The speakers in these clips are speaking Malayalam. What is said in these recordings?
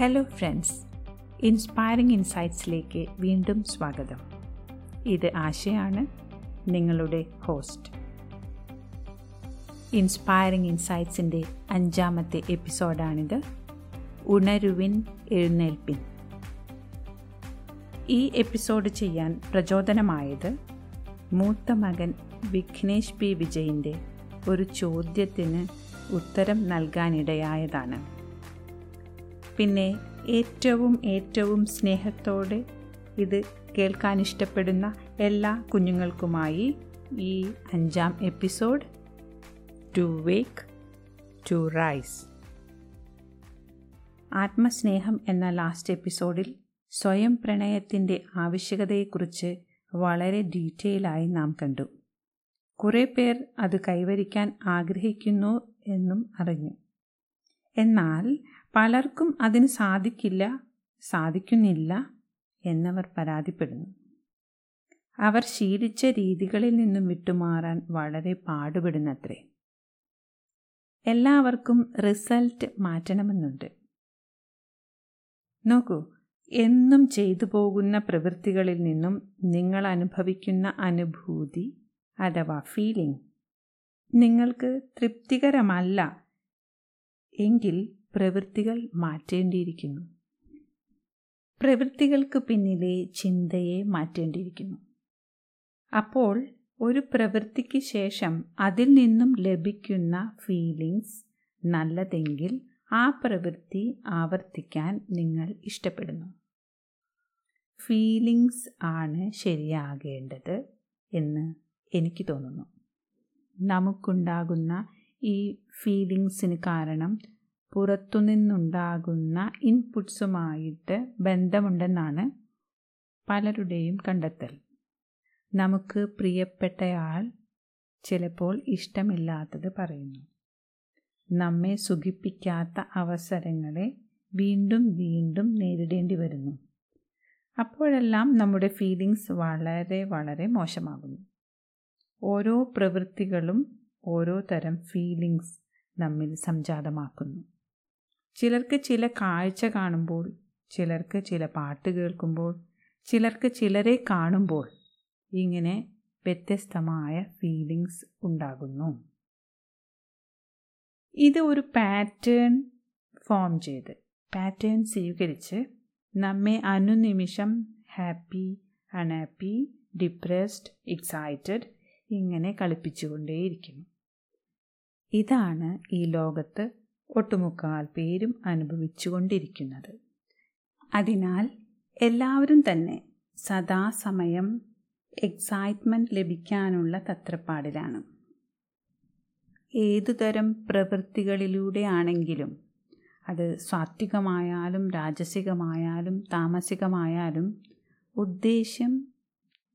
ഹലോ ഫ്രണ്ട്സ് ഇൻസ്പയറിംഗ് ഇൻസൈറ്റ്സിലേക്ക് വീണ്ടും സ്വാഗതം. ഇത് ആശയാണ് നിങ്ങളുടെ ഹോസ്റ്റ് ഇൻസ്പയറിംഗ് ഇൻസൈറ്റ്സിന്റെ അഞ്ചാമത്തെ എപ്പിസോഡാണിത് ഉണരുവിൻ എഴുന്നേൽപ്പിൻ. ഈ എപ്പിസോഡ് ചെയ്യാൻ പ്രചോദനമായത് മൂത്ത മകൻ വിഘ്നേഷ് പി. വിജയിന്റെ ഒരു ചോദ്യത്തിന് ഉത്തരം നൽകാനിടയായതാണ്. പിന്നെ ഏറ്റവും ഏറ്റവും സ്നേഹത്തോടെ ഇത് കേൾക്കാൻ ഇഷ്ടപ്പെടുന്ന എല്ലാ കുഞ്ഞുങ്ങൾക്കുമായി ഈ അഞ്ചാം episode to wake to rise. ആത്മസ്നേഹം എന്ന ലാസ്റ്റ് എപ്പിസോഡിൽ സ്വയം പ്രണയത്തിന്റെ ആവശ്യകതയെക്കുറിച്ച് വളരെ ഡീറ്റെയിലായി നാം കണ്ടു. കുറേ പേർ അത് കൈവരിക്കാൻ ആഗ്രഹിക്കുന്നു എന്നും അറിഞ്ഞു. എന്നാൽ പലർക്കും അതിന് സാധിക്കില്ല സാധിക്കുന്നില്ല എന്നവർ പരാതിപ്പെടുന്നു. അവർ ശീലിച്ച രീതികളിൽ നിന്നും വിട്ടുമാറാൻ വളരെ പാടുപെടുന്നത്രേ. എല്ലാവർക്കും റിസൾട്ട് മാറ്റണമെന്നുണ്ട്. നോക്കൂ എന്നും ചെയ്തു പോകുന്ന പ്രവൃത്തികളിൽ നിന്നും നിങ്ങൾ അനുഭവിക്കുന്ന അനുഭൂതി അഥവാ ഫീലിംഗ് നിങ്ങൾക്ക് തൃപ്തികരമല്ല എങ്കിൽ പ്രവൃത്തികൾ മാറ്റേണ്ടിയിരിക്കുന്നു. പ്രവൃത്തികൾക്ക് പിന്നിലെ ചിന്തയെ മാറ്റേണ്ടിയിരിക്കുന്നു. അപ്പോൾ ഒരു പ്രവൃത്തിക്ക് ശേഷം അതിൽ നിന്നും ലഭിക്കുന്ന ഫീലിങ്സ് നല്ലതെങ്കിൽ ആ പ്രവൃത്തി ആവർത്തിക്കാൻ നിങ്ങൾ ഇഷ്ടപ്പെടുന്നു. ഫീലിങ്സ് ആണ് ശരിയാകേണ്ടത് എന്ന് എനിക്ക് തോന്നുന്നു. നമുക്കുണ്ടാകുന്ന ഈ ഫീലിങ്സിന് കാരണം പുറത്തുനിന്നുണ്ടാകുന്ന ഇൻപുട്സുമായിട്ട് ബന്ധമുണ്ടെന്നാണ് പലരുടെയും കണ്ടെത്തൽ. നമുക്ക് പ്രിയപ്പെട്ടയാൾ ചിലപ്പോൾ ഇഷ്ടമില്ലാത്തത് പറയുന്നു. നമ്മെ സുഖിപ്പിക്കാത്ത അവസരങ്ങളെ വീണ്ടും വീണ്ടും നേരിടേണ്ടി വരുന്നു. അപ്പോഴെല്ലാം നമ്മുടെ ഫീലിങ്സ് വളരെ വളരെ മോശമാകുന്നു. ഓരോ പ്രവൃത്തികളും ഓരോ തരം ഫീലിങ്സ് നമ്മിൽ സംജാതമാക്കുന്നു. ചിലർക്ക് ചില കാഴ്ച കാണുമ്പോൾ ചിലർക്ക് ചില പാട്ട് കേൾക്കുമ്പോൾ ചിലർക്ക് ചിലരെ കാണുമ്പോൾ ഇങ്ങനെ വ്യത്യസ്തമായ ഫീലിങ്സ് ഉണ്ടാകുന്നു. ഇത് ഒരു പാറ്റേൺ ഫോം ചെയ്ത് പാറ്റേൺ സ്വീകരിച്ച് നമ്മെ അനുനിമിഷം ഹാപ്പി അൺഹാപ്പി ഡിപ്രസ്ഡ് എക്സൈറ്റഡ് ഇങ്ങനെ കളിപ്പിച്ചുകൊണ്ടേയിരിക്കുന്നു. ഇതാണ് ഈ ലോകത്ത് ഒട്ടുമുക്കാൽ പേരും അനുഭവിച്ചുകൊണ്ടിരിക്കുന്നത്. അതിനാൽ എല്ലാവരും തന്നെ സദാസമയം എക്സൈറ്റ്മെന്റ് ലഭിക്കാനുള്ള തത്രപ്പാടിലാണ്. ഏതുതരം പ്രവൃത്തികളിലൂടെയാണെങ്കിലും അത് സാത്വികമായാലും രാജസികമായാലും താമസികമായാലും ഉദ്ദേശ്യം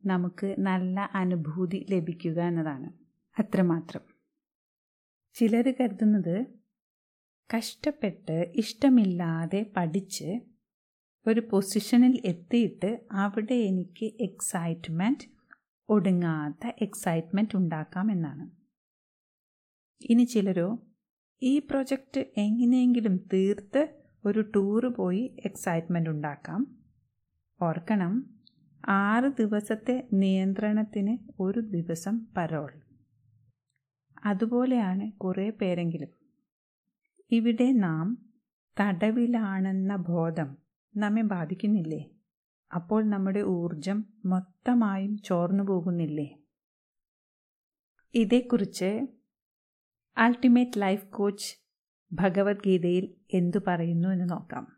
നമുക്ക് നല്ല അനുഭൂതി ലഭിക്കുക എന്നതാണ്. അത്രമാത്രം. ചിലർ കരുതുന്നത് കഷ്ടപ്പെട്ട് ഇഷ്ടമില്ലാതെ പഠിച്ച് ഒരു പൊസിഷനിൽ എത്തിയിട്ട് അവിടെ എനിക്ക് എക്സൈറ്റ്മെന്റ് ഒടുങ്ങാത്ത എക്സൈറ്റ്മെന്റ് ഉണ്ടാക്കാം എന്നാണ്. ഇനി ചിലരോ ഈ പ്രൊജക്റ്റ് എങ്ങനെയെങ്കിലും തീർത്ത് ഒരു ടൂറ് പോയി എക്സൈറ്റ്മെന്റ് ഉണ്ടാക്കാം. ഓർക്കണം ആറ് ദിവസത്തെ നിയന്ത്രണത്തിന് ഒരു ദിവസം പരോൾ അതുപോലെയാണ് കുറേ പേരെങ്കിലും. ഇവിടെ നാം തടവിലാണെന്ന ബോധം നമ്മെ ബാധിക്കുന്നില്ലേ? അപ്പോൾ നമ്മുടെ ഊർജം മൊത്തമായും ചോർന്നു പോകുന്നില്ലേ? ഇതേക്കുറിച്ച് അൾട്ടിമേറ്റ് ലൈഫ് കോച്ച് ഭഗവത്ഗീതയിൽ എന്തു പറയുന്നു എന്ന് നോക്കാം.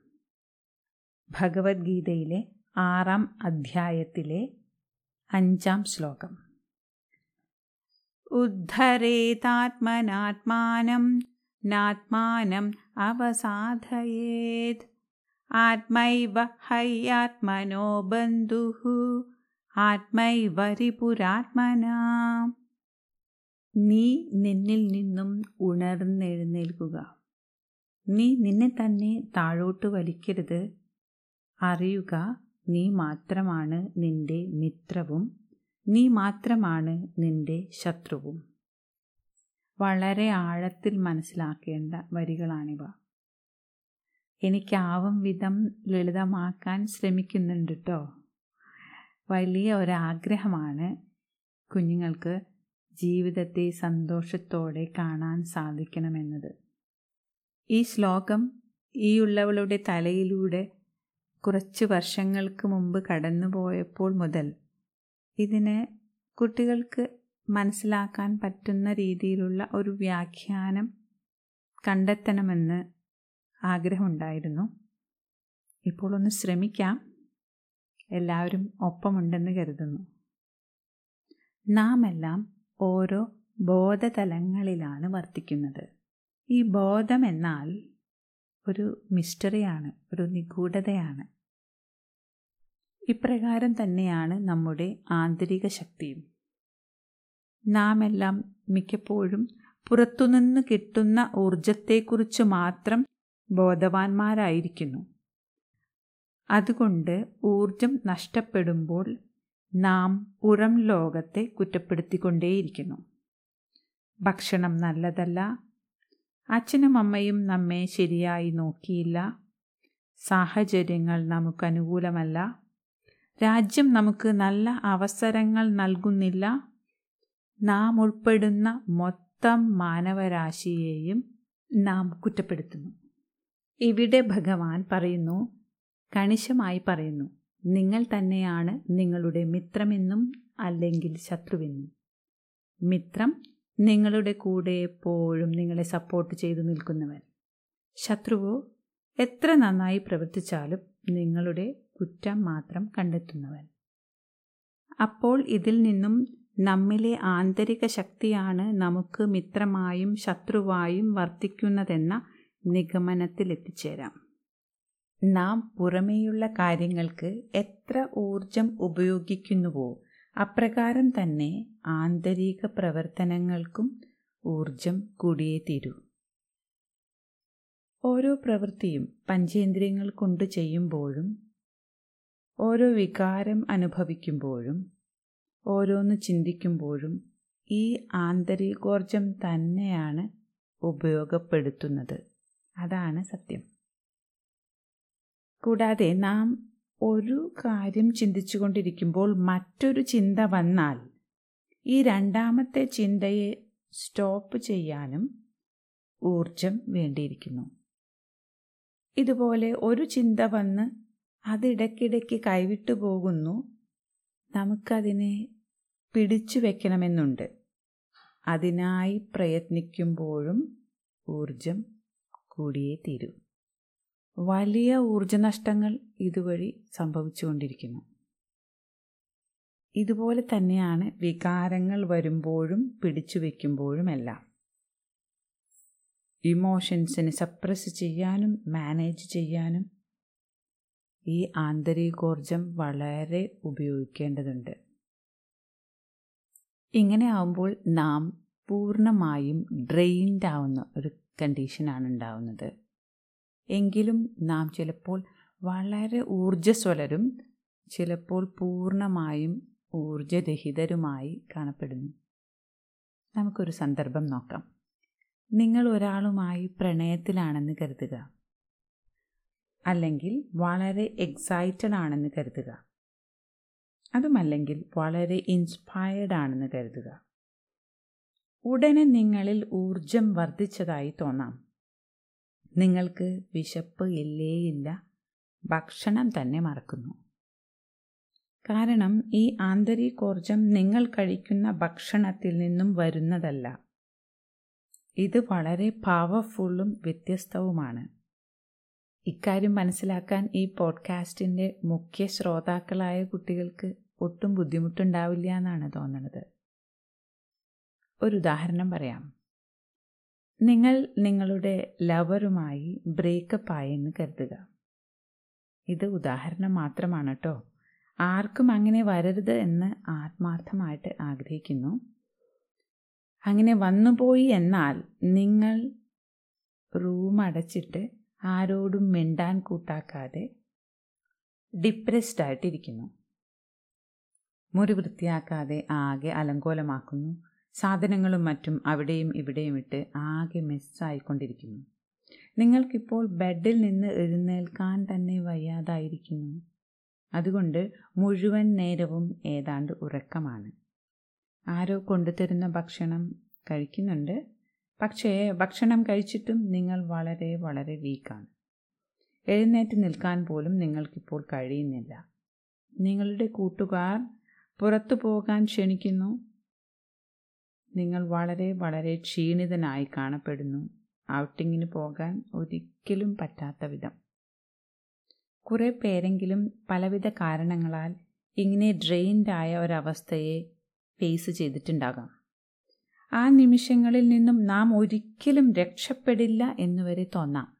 ഭഗവത്ഗീതയിലെ ആറാം അധ്യായത്തിലെ അഞ്ചാം ശ്ലോകം. ഉദ്ധരേതാത്മനാത്മാനം നാത്മാനം അവസാധയേത്. ആത്മൈവ ഹയാത്മനോ ബന്ധു ആത്മൈവരിപുരാത്മന നീ നിന്നിൽ നിന്നും ഉണർന്നെഴുന്നേൽക്കുക. നീ നിന്നെ തന്നെ താഴോട്ട് വലിക്കരുത്. അറിയുക നീ മാത്രമാണ് നിന്റെ മിത്രവും. നീ മാത്രമാണ് നിന്റെ ശത്രുവും. വളരെ ആഴത്തിൽ മനസ്സിലാക്കേണ്ട വരികളാണിവ. എനിക്കാവും വിധം ലളിതമാക്കാൻ ശ്രമിക്കുന്നുണ്ട് കേട്ടോ വലിയ ഒരാഗ്രഹമാണ് കുഞ്ഞുങ്ങൾക്ക് ജീവിതത്തെ സന്തോഷത്തോടെ കാണാൻ സാധിക്കണമെന്നത്. ഈ ശ്ലോകം ഈ ഉള്ളവളുടെ തലയിലൂടെ കുറച്ച് വർഷങ്ങൾക്ക് മുമ്പ് കടന്നുപോയപ്പോൾ മുതൽ ഇതിന് കുട്ടികൾക്ക് മനസ്സിലാക്കാൻ പറ്റുന്ന രീതിയിലുള്ള ഒരു വ്യാഖ്യാനം കണ്ടെത്തണമെന്ന് ആഗ്രഹമുണ്ടായിരുന്നു. ഇപ്പോൾ ഒന്ന് ശ്രമിക്കാം. എല്ലാവരും ഒപ്പമുണ്ടെന്ന് കരുതുന്നു. നാം എല്ലാം ഓരോ ബോധതലങ്ങളിലാണ് വർത്തിക്കുന്നത്. ഈ ബോധം എന്നാൽ ഒരു മിസ്റ്ററിയാണ് ഒരു നിഗൂഢതയാണ്. ഇപ്രകാരം തന്നെയാണ് നമ്മുടെ ആന്തരിക ശക്തിയും. നാം എല്ലാം മിക്കപ്പോഴും പുറത്തുനിന്ന് കിട്ടുന്ന ഊർജത്തെക്കുറിച്ച് മാത്രം ബോധവാന്മാരായിരിക്കുന്നു. അതുകൊണ്ട് ഊർജം നഷ്ടപ്പെടുമ്പോൾ നാം പുറം ലോകത്തെ കുറ്റപ്പെടുത്തിക്കൊണ്ടേയിരിക്കുന്നു. ഭക്ഷണം നല്ലതല്ല. അച്ഛനും അമ്മയും നമ്മെ ശരിയായി നോക്കിയില്ല. സാഹചര്യങ്ങൾ നമുക്ക് അനുകൂലമല്ല. രാജ്യം നമുക്ക് നല്ല അവസരങ്ങൾ നൽകുന്നില്ല. നാം ഉൾപ്പെടുന്ന മൊത്തം മാനവരാശിയെയും നാം കുറ്റപ്പെടുത്തുന്നു. ഇവിടെ ഭഗവാൻ പറയുന്നു കണിശമായി പറയുന്നു നിങ്ങൾ തന്നെയാണ് നിങ്ങളുടെ മിത്രമെന്നും അല്ലെങ്കിൽ ശത്രുവെന്നും. മിത്രം നിങ്ങളുടെ കൂടെ എപ്പോഴും നിങ്ങളെ സപ്പോർട്ട് ചെയ്തു നിൽക്കുന്നവൻ. ശത്രുവോ എത്ര നന്നായി പ്രവർത്തിച്ചാലും നിങ്ങളുടെ കുറ്റം മാത്രം കണ്ടെത്തുന്നവൻ. അപ്പോൾ ഇതിൽ നിന്നും നമ്മിലെ ആന്തരിക ശക്തിയാണ് നമുക്ക് മിത്രമായും ശത്രുവായും വർത്തിക്കുന്നതെന്ന നിഗമനത്തിലെത്തിച്ചേരാം. നാം പുറമേയുള്ള കാര്യങ്ങൾക്ക് എത്ര ഊർജം ഉപയോഗിക്കുന്നുവോ അപ്രകാരം തന്നെ ആന്തരിക പ്രവർത്തനങ്ങൾക്കും ഊർജം കൂടിയേ തീരൂ ഓരോ പ്രവൃത്തിയും പഞ്ചേന്ദ്രിയങ്ങൾ കൊണ്ട് ചെയ്യുമ്പോഴും ഓരോ വികാരം അനുഭവിക്കുമ്പോഴും ഓരോന്ന് ചിന്തിക്കുമ്പോഴും ഈ ആന്തരികോർജം തന്നെയാണ് ഉപയോഗപ്പെടുത്തുന്നത്. അതാണ് സത്യം. കൂടാതെ നാം ഒരു കാര്യം ചിന്തിച്ചുകൊണ്ടിരിക്കുമ്പോൾ മറ്റൊരു ചിന്ത വന്നാൽ ഈ രണ്ടാമത്തെ ചിന്തയെ സ്റ്റോപ്പ് ചെയ്യാനും ഊർജം വേണ്ടിയിരിക്കുന്നു. ഇതുപോലെ ഒരു ചിന്ത വന്ന് അതിടയ്ക്കിടയ്ക്ക് കൈവിട്ടു പോകുന്നു. നമുക്കതിനെ പിടിച്ചു വയ്ക്കണമെന്നുണ്ട് അതിനായി പ്രയത്നിക്കുമ്പോഴും ഊർജം കൂടിയേ തീരൂ. വലിയ ഊർജനഷ്ടങ്ങൾ ഇതുവഴി സംഭവിച്ചുകൊണ്ടിരിക്കുന്നു. ഇതുപോലെ തന്നെയാണ് വികാരങ്ങൾ വരുമ്പോഴും പിടിച്ചു വയ്ക്കുമ്പോഴുമെല്ലാം ഇമോഷൻസിനെ സപ്രസ് ചെയ്യാനും മാനേജ് ചെയ്യാനും ഈ ആന്തരികോർജം വളരെ ഉപയോഗിക്കേണ്ടതുണ്ട്. ഇങ്ങനെ ആവുമ്പോൾ നാം പൂർണമായും ഡ്രെയിൻഡ് ആവുന്ന ഒരു കണ്ടീഷനാണ് ഉണ്ടാവുന്നത്. എങ്കിലും നാം ചിലപ്പോൾ വളരെ ഊർജസ്വലരും ചിലപ്പോൾ പൂർണമായും ഊർജരഹിതരുമായി കാണപ്പെടുന്നു. നമുക്കൊരു സന്ദർഭം നോക്കാം. നിങ്ങൾ ഒരാളുമായി പ്രണയത്തിലാണെന്ന് കരുതുക. അല്ലെങ്കിൽ വളരെ എക്സൈറ്റഡ് ആണെന്ന് കരുതുക. അതുമല്ലെങ്കിൽ വളരെ ഇൻസ്പയർഡ് ആണെന്ന് കരുതുക. ഉടനെ നിങ്ങളിൽ ഊർജം വർദ്ധിച്ചതായി തോന്നാം. നിങ്ങൾക്ക് വിശപ്പ് ഇല്ലേയില്ല ഭക്ഷണം തന്നെ മറക്കുന്നു. കാരണം ഈ ആന്തരികോർജം നിങ്ങൾ കഴിക്കുന്ന ഭക്ഷണത്തിൽ നിന്നും വരുന്നതല്ല. ഇത് വളരെ പവർഫുള്ളും വ്യത്യസ്തവുമാണ്. ഇക്കാര്യം മനസ്സിലാക്കാൻ ഈ പോഡ്കാസ്റ്റിന്റെ മുഖ്യ ശ്രോതാക്കളായ കുട്ടികൾക്ക് ഒട്ടും ബുദ്ധിമുട്ടുണ്ടാവില്ല എന്നാണ് തോന്നുന്നത് ഒരു ഉദാഹരണം പറയാം. നിങ്ങൾ നിങ്ങളുടെ ലവറുമായി ബ്രേക്കപ്പ് ആയെന്ന് കരുതുക. ഇത് ഉദാഹരണം മാത്രമാണ് കേട്ടോ ആർക്കും അങ്ങനെ വരരുത് എന്ന് ആത്മാർത്ഥമായിട്ട് ആഗ്രഹിക്കുന്നു. അങ്ങനെ വന്നുപോയി എന്നാൽ നിങ്ങൾ റൂം അടച്ചിട്ട് ആരോടും മിണ്ടാൻ കൂട്ടാക്കാതെ ഡിപ്രസ്ഡ് ആയിട്ടിരിക്കുന്നു. മുറി വൃത്തിയാക്കാതെ ആകെ അലങ്കോലമാക്കുന്നു. സാധനങ്ങളും മറ്റും അവിടെയും ഇവിടെയും ഇട്ട് ആകെ മെസ്സായിക്കൊണ്ടിരിക്കുന്നു നിങ്ങൾക്കിപ്പോൾ ബെഡിൽ നിന്ന് എഴുന്നേൽക്കാൻ തന്നെ വയ്യാതായിരിക്കുന്നു. അതുകൊണ്ട് മുഴുവൻ നേരവും ഏതാണ്ട് ഉറക്കമാണ്. ആരോ കൊണ്ടുതരുന്ന ഭക്ഷണം കഴിക്കുന്നുണ്ട്. പക്ഷേ ഭക്ഷണം കഴിച്ചിട്ടും നിങ്ങൾ വളരെ വളരെ വീക്കാണ്. എഴുന്നേറ്റ് നിൽക്കാൻ പോലും നിങ്ങൾക്കിപ്പോൾ കഴിയുന്നില്ല. നിങ്ങളുടെ കൂട്ടുകാർ പുറത്തു പോകാൻ ക്ഷണിക്കുന്നു. നിങ്ങൾ വളരെ വളരെ ക്ഷീണിതനായി കാണപ്പെടുന്നു. ഔട്ടിങ്ങിന് പോകാൻ ഒരിക്കലും പറ്റാത്ത വിധം. കുറേ പേരെങ്കിലും പലവിധ കാരണങ്ങളാൽ ഇങ്ങനെ ഡ്രെയിൻഡായ ഒരവസ്ഥയെ ഫേസ് ചെയ്തിട്ടുണ്ടാകാം. ആ നിമിഷങ്ങളിൽ നിന്നും നാം ഒരിക്കലും രക്ഷപ്പെടില്ല എന്ന് വരെ തോന്നാം.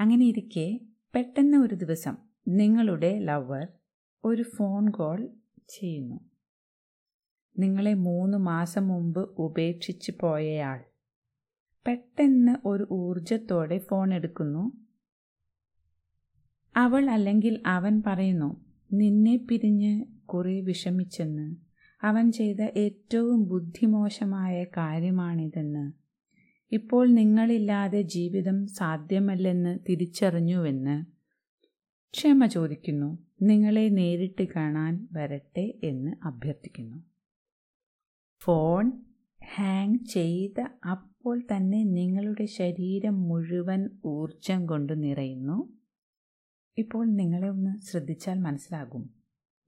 അങ്ങനെ ഇരിക്കെ പെട്ടെന്ന് ഒരു ദിവസം നിങ്ങളുടെ ലവർ ഒരു ഫോൺ കോൾ ചെയ്യുന്നു. നിങ്ങളെ മൂന്ന് മാസം മുമ്പ് ഉപേക്ഷിച്ച് പോയയാൾ. പെട്ടെന്ന് ഒരു ഊർജത്തോടെ ഫോൺ എടുക്കുന്നു. അവൾ അല്ലെങ്കിൽ അവൻ പറയുന്നു നിന്നെ പിരിഞ്ഞ് കുറേ വിഷമിച്ചെന്ന്. അവൻ ചെയ്ത ഏറ്റവും ബുദ്ധിമോശമായ കാര്യമാണിതെന്ന്. ഇപ്പോൾ നിങ്ങളില്ലാതെ ജീവിതം സാധ്യമല്ലെന്ന് തിരിച്ചറിഞ്ഞുവെന്ന് ക്ഷമ ചോദിക്കുന്നു. നിങ്ങളെ നേരിട്ട് കാണാൻ വരട്ടെ എന്ന് അഭ്യർത്ഥിക്കുന്നു. ഫോൺ ഹാങ് ചെയ്ത അപ്പോൾ തന്നെ നിങ്ങളുടെ ശരീരം മുഴുവൻ ഊർജം കൊണ്ട് നിറയുന്നു. ഇപ്പോൾ നിങ്ങളെ ഒന്ന് ശ്രദ്ധിച്ചാൽ മനസ്സിലാകും.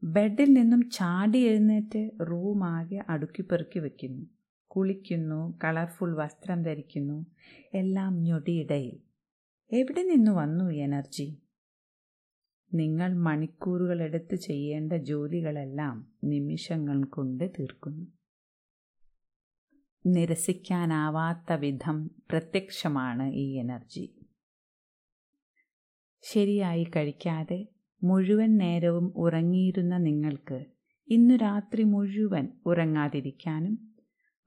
ബെഡിൽ നിന്നും ചാടി എഴുന്നേറ്റ് റൂമാകെ അടുക്കിപ്പെറുക്കി വയ്ക്കുന്നു കുളിക്കുന്നു കളർഫുൾ വസ്ത്രം ധരിക്കുന്നു എല്ലാം ഞൊടിയിടയിൽ. എവിടെ നിന്ന് വന്നു എനർജി? നിങ്ങൾ മണിക്കൂറുകൾ എടുത്ത് ചെയ്യേണ്ട ജോലികളെല്ലാം നിമിഷങ്ങൾ കൊണ്ട് തീർക്കുന്നു. നിരസിക്കാനാവാത്ത വിധം പ്രത്യക്ഷമാണ് ഈ എനർജി. ശരിയായി കഴിക്കാതെ മുഴുവൻ നേരവും ഉറങ്ങിയിരുന്ന നിങ്ങൾക്ക് ഇന്നു രാത്രി മുഴുവൻ ഉറങ്ങാതിരിക്കാനും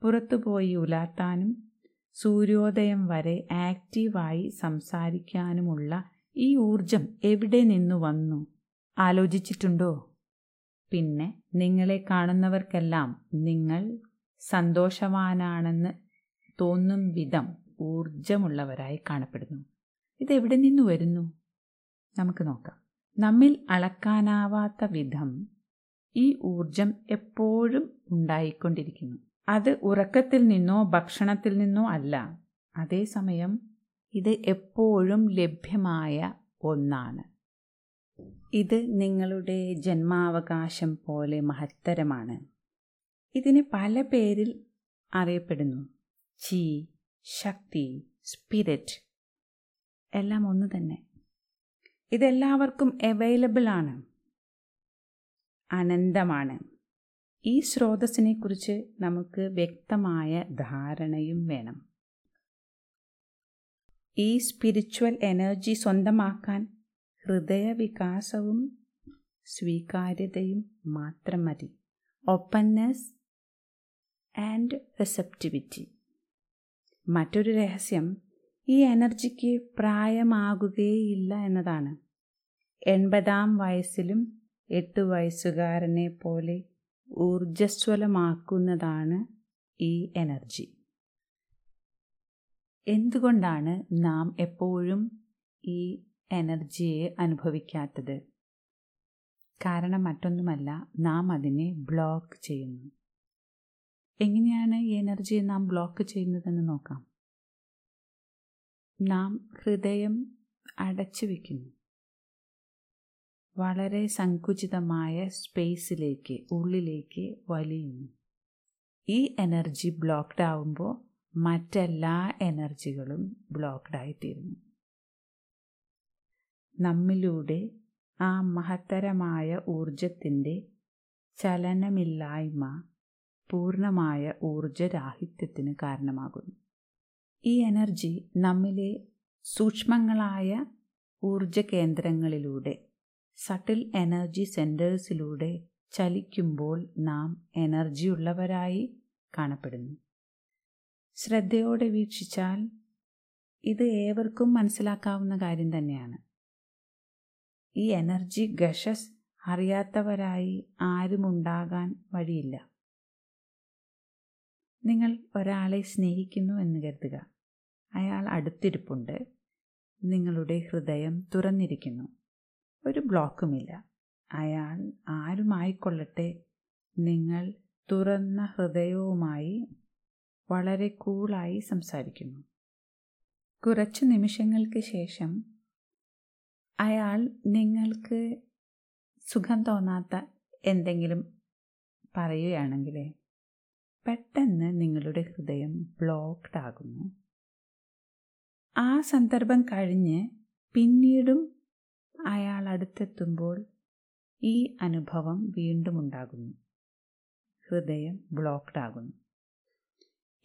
പുറത്തുപോയി ഉലാത്താനും സൂര്യോദയം വരെ ആക്റ്റീവായി സംസാരിക്കാനുമുള്ള ഈ ഊർജം എവിടെ നിന്നു വന്നു? ആലോചിച്ചിട്ടുണ്ടോ? പിന്നെ നിങ്ങളെ കാണുന്നവർക്കെല്ലാം നിങ്ങൾ സന്തോഷവാനാണെന്ന് തോന്നും വിധം ഊർജമുള്ളവരായി കാണപ്പെടുന്നു. ഇതെവിടെ നിന്ന് വരുന്നു? നമുക്ക് നോക്കാം. നമ്മിൽ അളക്കാനാവാത്ത വിധം ഈ ഊർജം എപ്പോഴും ഉണ്ടായിക്കൊണ്ടിരിക്കുന്നു. അത് ഉറക്കത്തിൽ നിന്നോ ഭക്ഷണത്തിൽ നിന്നോ അല്ല. അതേസമയം ഇത് എപ്പോഴും ലഭ്യമായ ഒന്നാണ്. ഇത് നിങ്ങളുടെ ജന്മാവകാശം പോലെ മഹത്തരമാണ്. ഇതിന് പല പേരിൽ അറിയപ്പെടുന്നു. ചി ശക്തി സ്പിരിറ്റ്. എല്ലാം ഒന്ന് തന്നെ. ഇതെല്ലാവർക്കും അവൈലബിൾ ആണ്. അനന്തമാണ്. ഈ സ്രോതസ്സിനെക്കുറിച്ച് നമുക്ക് വ്യക്തമായ ധാരണയും വേണം. ഈ സ്പിരിച്വൽ എനർജി സ്വന്തമാക്കാൻ ഹൃദയവികാസവും സ്വീകാര്യതയും മാത്രം മതി. ഓപ്പൺനെസ് ആൻഡ് റിസപ്റ്റിവിറ്റി മറ്റൊരു രഹസ്യം ഈ എനർജിക്ക് പ്രായമാകുകയില്ല എന്നതാണ്. എൺപതാം വയസ്സിലും എട്ട് വയസ്സുകാരനെ പോലെ ഊർജസ്വലമാക്കുന്നതാണ് ഈ എനർജി. എന്തുകൊണ്ടാണ് നാം എപ്പോഴും ഈ എനർജിയെ അനുഭവിക്കാത്തത്? കാരണം മറ്റൊന്നുമല്ല നാം അതിനെ ബ്ലോക്ക് ചെയ്യുന്നു. എങ്ങനെയാണ് ഈ എനർജിയെ നാം ബ്ലോക്ക് ചെയ്യുന്നതെന്ന് നോക്കാം. നാം ഹൃദയം അടച്ചു വയ്ക്കുന്നു വളരെ സങ്കുചിതമായ സ്പേസിലേക്ക് ഉള്ളിലേക്ക് വലിയുന്നു. ഈ എനർജി ബ്ലോക്ക്ഡ് ആവുമ്പോൾ മറ്റെല്ലാ എനർജികളും ബ്ലോക്ക്ഡ് ആയിത്തീരുന്നു. നമ്മിലൂടെ ആ മഹത്തരമായ ഊർജത്തിന്റെ ചലനമില്ലായ്മ പൂർണമായ ഊർജരാഹിത്യത്തിന് കാരണമാകുന്നു. ഈ എനർജി നമ്മിലെ സൂക്ഷ്മങ്ങളായ ഊർജ കേന്ദ്രങ്ങളിലൂടെ സട്ടിൽ എനർജി സെന്റേഴ്സിലൂടെ ചലിക്കുമ്പോൾ നാം എനർജിയുള്ളവരായി കാണപ്പെടുന്നു. ശ്രദ്ധയോടെ വീക്ഷിച്ചാൽ ഇത് ഏവർക്കും മനസ്സിലാക്കാവുന്ന കാര്യം തന്നെയാണ്. ഈ എനർജി ഗഷസ് അറിയാത്തവരായി ആരുമുണ്ടാകാൻ വഴിയില്ല. നിങ്ങൾ ഒരാളെ സ്നേഹിക്കുന്നു എന്ന് കരുതുക. അയാൾ അടുത്തിരിപ്പുണ്ട്. നിങ്ങളുടെ ഹൃദയം തുറന്നിരിക്കുന്നു. ഒരു ബ്ലോക്കുമില്ല. അയാൾ ആരുമായിക്കൊള്ളട്ടെ? നിങ്ങൾ തുറന്ന ഹൃദയവുമായി വളരെ കൂളായി സംസാരിക്കുന്നു. കുറച്ച് നിമിഷങ്ങൾക്ക് ശേഷം അയാൾ നിങ്ങൾക്ക് സുഖം തോന്നാത്ത എന്തെങ്കിലും പറയുകയാണെങ്കിൽ പെട്ടെന്ന് നിങ്ങളുടെ ഹൃദയം ബ്ലോക്ക്ഡ് ആകുന്നു. ആ സന്ദർഭം കഴിഞ്ഞ് പിന്നീടും അയാൾ അടുത്തെത്തുമ്പോൾ ഈ അനുഭവം വീണ്ടും ഉണ്ടാകുന്നു. ഹൃദയം ബ്ലോക്ക്ഡ് ആകുന്നു.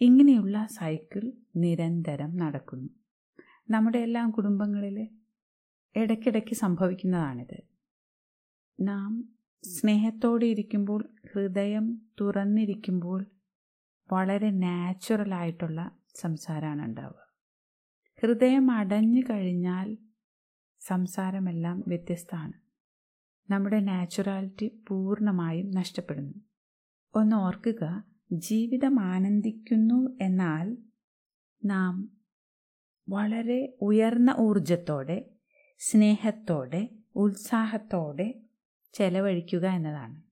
ഇങ്ങനെയുള്ള സൈക്കിൾ നിരന്തരം നടക്കുന്നു. നമ്മുടെ എല്ലാം കുടുംബങ്ങളിൽ ഇടയ്ക്കിടയ്ക്ക് സംഭവിക്കുന്നതാണിത്. നാം സ്നേഹത്തോടെ ഇരിക്കുമ്പോൾ ഹൃദയം തുറന്നിരിക്കുമ്പോൾ വളരെ നാച്ചുറലായിട്ടുള്ള സംസാരമാണ് ഉണ്ടാവുക. ഹൃദയം അടഞ്ഞു കഴിഞ്ഞാൽ സംസാരമെല്ലാം വ്യത്യസ്തമാണ്. നമ്മുടെ നാച്ചുറാലിറ്റി പൂർണമായും നഷ്ടപ്പെടുന്നു. ഒന്ന് ഓർക്കുക ജീവിതം ആനന്ദിക്കുന്നു എന്നാൽ നാം വളരെ ഉയർന്ന ഊർജത്തോടെ സ്നേഹത്തോടെ ഉത്സാഹത്തോടെ ചെലവഴിക്കുക എന്നതാണ്.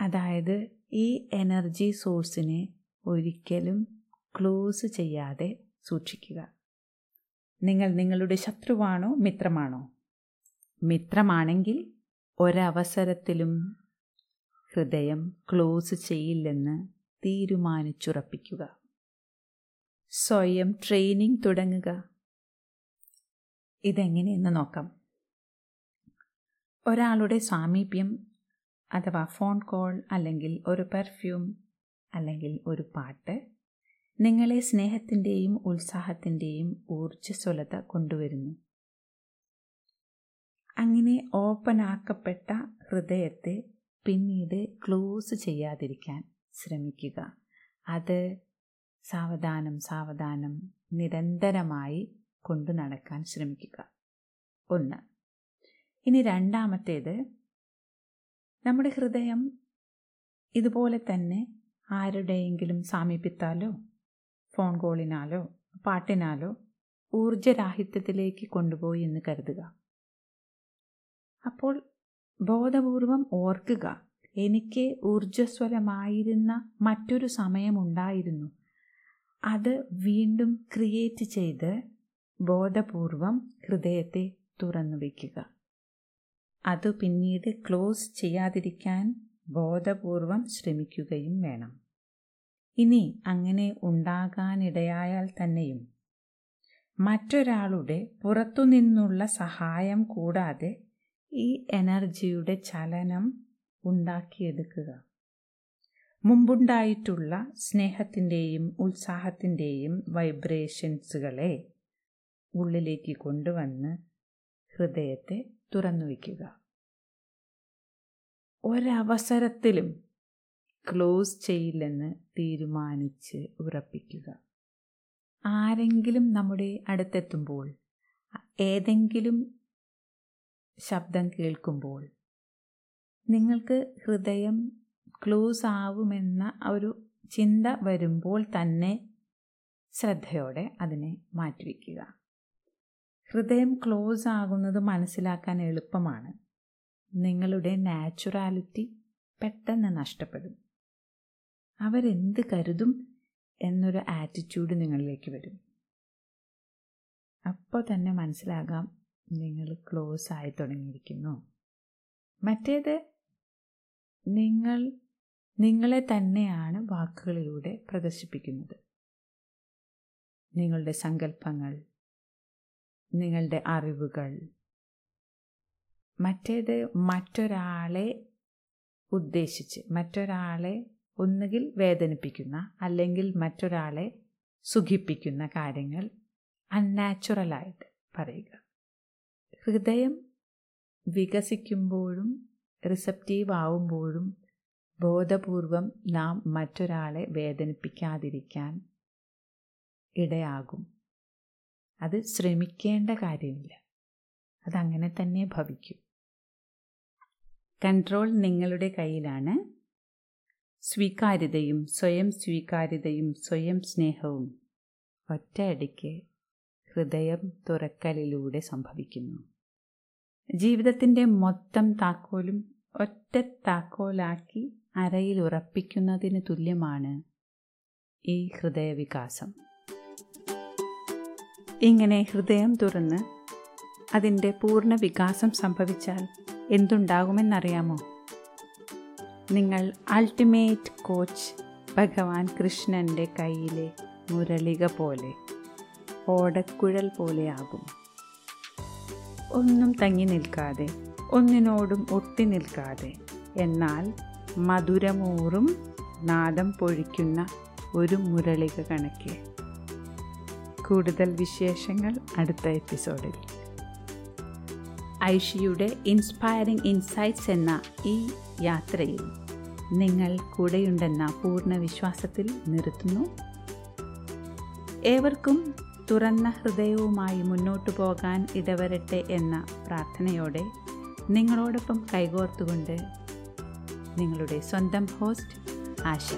അതായത് ഈ എനർജി സോഴ്സിനെ ഒരിക്കലും ക്ലോസ് ചെയ്യാതെ സൂക്ഷിക്കുക. നിങ്ങൾ നിങ്ങളുടെ ശത്രുവാണോ മിത്രമാണോ? മിത്രമാണെങ്കിൽ ഒരവസരത്തിലും ഹൃദയം ക്ലോസ് ചെയ്യില്ലെന്ന് തീരുമാനിച്ചുറപ്പിക്കുക. സ്വയം ട്രെയിനിങ് തുടങ്ങുക. ഇതെങ്ങനെയെന്ന് നോക്കാം. ഒരാളുടെ സാമീപ്യം അഥവാ ഫോൺ കോൾ അല്ലെങ്കിൽ ഒരു പെർഫ്യൂം അല്ലെങ്കിൽ ഒരു പാട്ട് നിങ്ങളെ സ്നേഹത്തിന്റെയും ഉത്സാഹത്തിന്റെയും ഊർജസ്വലത കൊണ്ടുവരുന്നു. അങ്ങനെ ഓപ്പണാക്കപ്പെട്ട ഹൃദയത്തെ പിന്നീട് ക്ലോസ് ചെയ്യാതിരിക്കാൻ ശ്രമിക്കുക. അത് സാവധാനം സാവധാനം നിരന്തരമായി കൊണ്ടു നടക്കാൻ ശ്രമിക്കുക. ഒന്ന്. ഇനി രണ്ടാമത്തേത് നമ്മുടെ ഹൃദയം ഇതുപോലെ തന്നെ ആരുടെയെങ്കിലും സാമീപ്യത്താലോ ഫോൺ കോളിനാലോ പാട്ടിനാലോ ഊർജരാഹിത്യത്തിലേക്ക് കൊണ്ടുപോയി എന്ന് കരുതുക. അപ്പോൾ ബോധപൂർവം ഓർക്കുക എനിക്ക് ഊർജസ്വലമായിരുന്ന മറ്റൊരു സമയമുണ്ടായിരുന്നു. അത് വീണ്ടും ക്രിയേറ്റ് ചെയ്ത് ബോധപൂർവം ഹൃദയത്തെ തുറന്നു വയ്ക്കുക. അത് പിന്നീട് ക്ലോസ് ചെയ്യാതിരിക്കാൻ ബോധപൂർവം ശ്രമിക്കുകയും വേണം. ഇനി അങ്ങനെ ഉണ്ടാകാനിടയായാൽ തന്നെയും മറ്റൊരാളുടെ പുറത്തുനിന്നുള്ള സഹായം കൂടാതെ ഈ എനർജിയുടെ ചലനം ഉണ്ടാക്കിയെടുക്കുക. മുമ്പുണ്ടായിട്ടുള്ള സ്നേഹത്തിന്റെയും ഉത്സാഹത്തിന്റെയും വൈബ്രേഷൻസുകളെ ഉള്ളിലേക്ക് കൊണ്ടുവന്ന് ഹൃദയത്തെ തുറന്നു വയ്ക്കുക ഒരവസരത്തിലും ക്ലോസ് ചെയ്യില്ലെന്ന് തീരുമാനിച്ച് ഉറപ്പിക്കുക. ആരെങ്കിലും നമ്മുടെ അടുത്തെത്തുമ്പോൾ ഏതെങ്കിലും ശബ്ദം കേൾക്കുമ്പോൾ നിങ്ങൾക്ക് ഹൃദയം ക്ലോസ് ആവുമെന്ന ഒരു ചിന്ത വരുമ്പോൾ തന്നെ ശ്രദ്ധയോടെ അതിനെ മാറ്റിവെക്കുക. ഹൃദയം ക്ലോസ് ആകുന്നത് മനസ്സിലാക്കാൻ എളുപ്പമാണ്. നിങ്ങളുടെ നാച്ചുറാലിറ്റി പെട്ടെന്ന് നഷ്ടപ്പെടും. അവരെന്ത് കരുതും എന്നൊരു ആറ്റിറ്റ്യൂഡ് നിങ്ങളിലേക്ക് വരും. അപ്പോൾ തന്നെ മനസ്സിലാകാം നിങ്ങൾ ക്ലോസ് ആയി തുടങ്ങിയിരിക്കുന്നു. മറ്റേത് നിങ്ങൾ നിങ്ങളെ തന്നെയാണ് വാക്കുകളിലൂടെ പ്രദർശിപ്പിക്കുന്നത്. നിങ്ങളുടെ സങ്കല്പങ്ങൾ നിങ്ങളുടെ അറിവുകൾ മറ്റേത് മറ്റൊരാളെ ഉദ്ദേശിച്ച് മറ്റൊരാളെ ഒന്നുകിൽ വേദനിപ്പിക്കുന്ന അല്ലെങ്കിൽ മറ്റൊരാളെ സുഖിപ്പിക്കുന്ന കാര്യങ്ങൾ അൺനാച്ചുറലായിട്ട് പറയുക. ഹൃദയം വികസിക്കുമ്പോഴും റിസപ്റ്റീവ് ആവുമ്പോഴും ബോധപൂർവം നാം മറ്റൊരാളെ വേദനിപ്പിക്കാതിരിക്കാൻ ഇടയാകും. അത് ശ്രമിക്കേണ്ട കാര്യമില്ല. അതങ്ങനെ തന്നെ ഭവിക്കും. കൺട്രോൾ നിങ്ങളുടെ കയ്യിലാണ്. സ്വീകാര്യതയും സ്വയം സ്വീകാര്യതയും സ്വയം സ്നേഹവും ഒറ്റയടിക്ക് ഹൃദയം തുറക്കലിലൂടെ സംഭവിക്കുന്നു. ജീവിതത്തിന്റെ മൊത്തം താക്കോലും ഒറ്റ താക്കോലാക്കി അരയിൽ ഉറപ്പിക്കുന്നതിന് തുല്യമാണ് ഈ ഹൃദയവികാസം. ഇങ്ങനെ ഹൃദയം തുറന്ന് അതിന്റെ പൂർണ വികാസം സംഭവിച്ചാൽ എന്തുണ്ടാകുമെന്നറിയാമോ? നിങ്ങൾ അൾട്ടിമേറ്റ് കോച്ച് ഭഗവാൻ കൃഷ്ണന്റെ കയ്യിലെ മുരളിക പോലെ ഓടക്കുഴൽ പോലെയാകും. ഒന്നും തങ്ങി നിൽക്കാതെ ഒന്നിനോടും ഒട്ടി നിൽക്കാതെ എന്നാൽ മധുരമൂറും നാദം പൊഴിക്കുന്ന ഒരു മുരളിക കണക്കെ. കൂടുതൽ വിശേഷങ്ങൾ അടുത്ത എപ്പിസോഡിൽ. ഐഷിയുടെ ഇൻസ്പയറിംഗ് ഇൻസൈറ്റ്സ് എന്ന ഈ യാത്രയിൽ നിങ്ങൾ കൂടെയുണ്ടെന്ന പൂർണ വിശ്വാസത്തിൽ നിർത്തുന്നു. ഏവർക്കും തുറന്ന ഹൃദയവുമായി മുന്നോട്ടു പോകാൻ ഇടവരട്ടെ എന്ന പ്രാർത്ഥനയോടെ നിങ്ങളോടൊപ്പം കൈകോർത്തുകൊണ്ട് നിങ്ങളുടെ സ്വന്തം ഹോസ്റ്റ് ആശ.